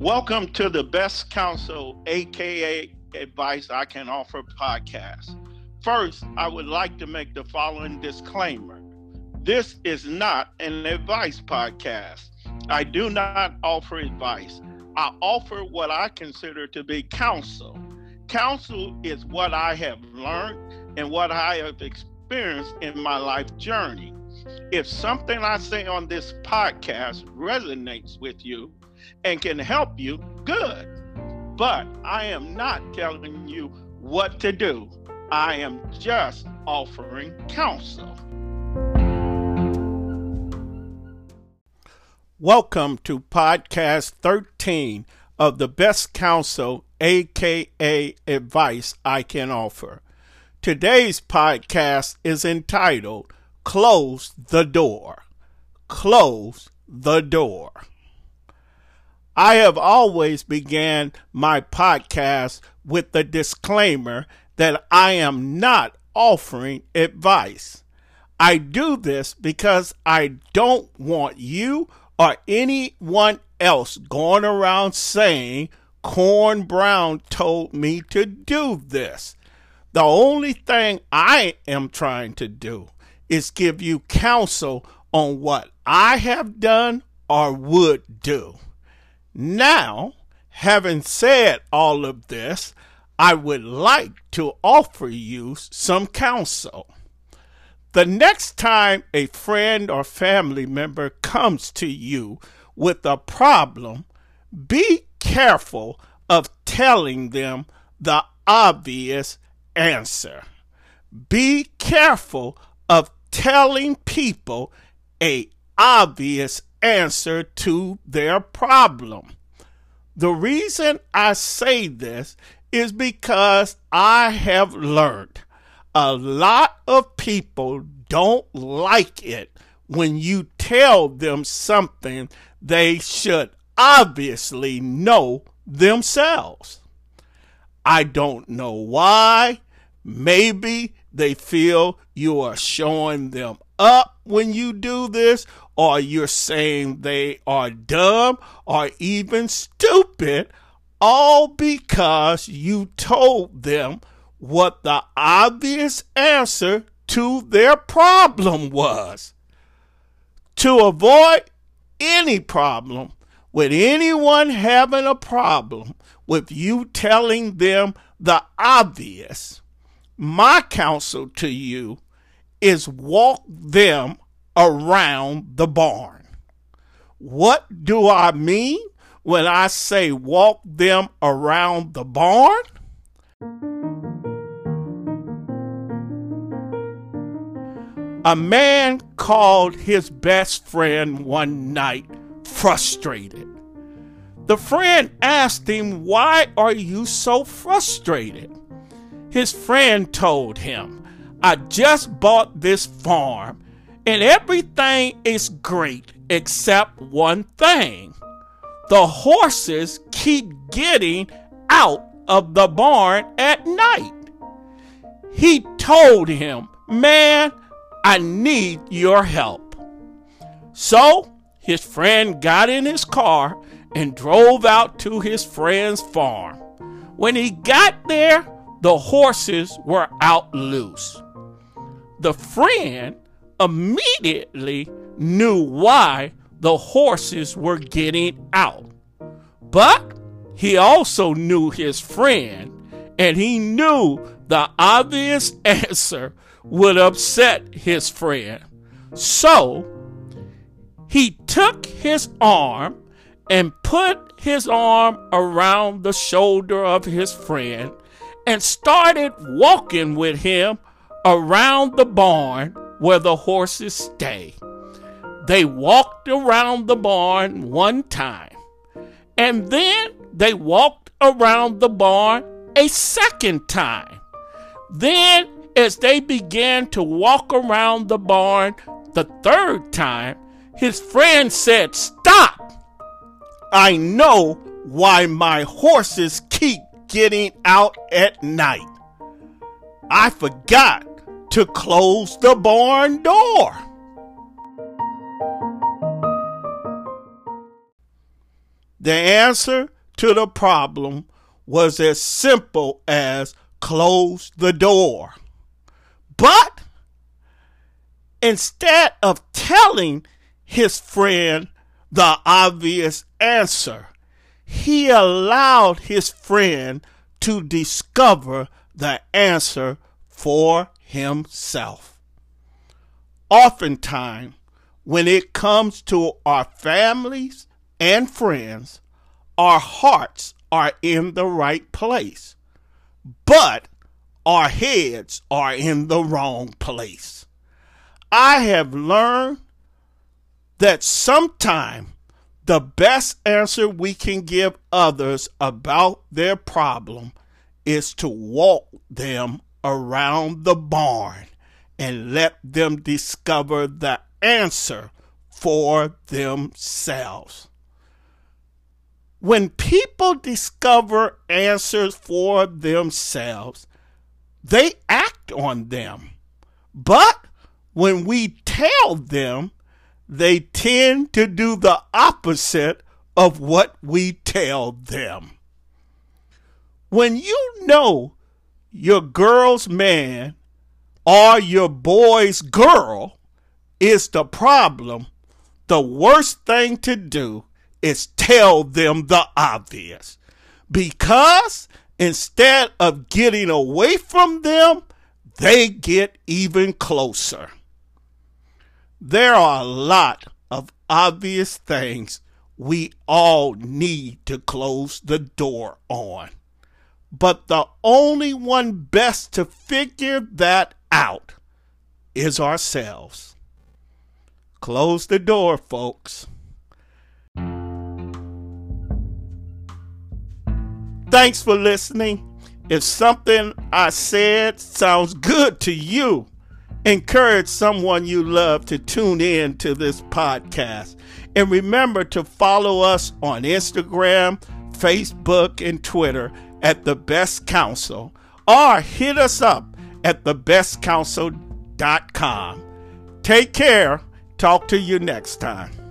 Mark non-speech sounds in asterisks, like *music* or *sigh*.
Welcome to the Best Counsel, aka Advice I Can Offer podcast. First, I would like to make the following disclaimer this is not an advice podcast. I do not offer advice. I offer what I consider to be counsel. Counsel is what I have learned and what I have experienced in my life journey. If something I say on this podcast resonates with you and can help you, good. But I am not telling you what to do. I am just offering counsel. Welcome to podcast 13 of the best counsel, aka advice I can offer. Today's podcast is entitled Close the Door. Close the Door. I have always began my podcast with the disclaimer that I am not offering advice. I do this because I don't want you or anyone else going around saying Corn Brown told me to do this. The only thing I am trying to do is give you counsel on what I have done or would do. Now, having said all of this, I would like to offer you some counsel. The next time a friend or family member comes to you with a problem, be careful of telling them the obvious answer. Be careful of telling people a obvious answer to their problem. The reason I say this is because I have learned a lot of people don't like it when you tell them something they should obviously know themselves. I don't know why. Maybe they feel you are showing them up when you do this, or you're saying they are dumb or even stupid, all because you told them what the obvious answer to their problem was. To avoid any problem with anyone having a problem with you telling them the obvious, my counsel to you is walk them around the barn. What do I mean when I say walk them around the barn? A man called his best friend one night frustrated. The friend asked him, Why are you so frustrated? His friend told him, I just bought this farm and everything is great except one thing. The horses keep getting out of the barn at night. He told him, Man, I need your help. So his friend got in his car and drove out to his friend's farm. When he got there, the horses were out loose. The friend immediately knew why the horses were getting out. But he also knew his friend, and he knew the obvious *laughs* answer would upset his friend. So he took his arm and put his arm around the shoulder of his friend and started walking with him around the barn where the horses stay. They walked around the barn one time, and then they walked around the barn a second time. Then as they began to walk around the barn the third time, his friend said, Stop! I know why my horses keep getting out at night. I forgot to close the barn door. The answer to the problem was as simple as close the door. But instead of telling his friend the obvious answer, he allowed his friend to discover the answer for himself. Oftentimes, when it comes to our families and friends, our hearts are in the right place, but our heads are in the wrong place. I have learned that sometimes the best answer we can give others about their problem is to walk them around the barn and let them discover the answer for themselves. When people discover answers for themselves, they act on them. But when we tell them, they tend to do the opposite of what we tell them. When you know your girl's man or your boy's girl is the problem, the worst thing to do is tell them the obvious. Because instead of getting away from them, they get even closer. There are a lot of obvious things we all need to close the door on. But the only one best to figure that out is ourselves. Close the door, folks. Thanks for listening. If something I said sounds good to you, encourage someone you love to tune in to this podcast. And remember to follow us on Instagram, Facebook, and Twitter at The Best Counsel or hit us up at thebestcounsel.com. Take care. Talk to you next time.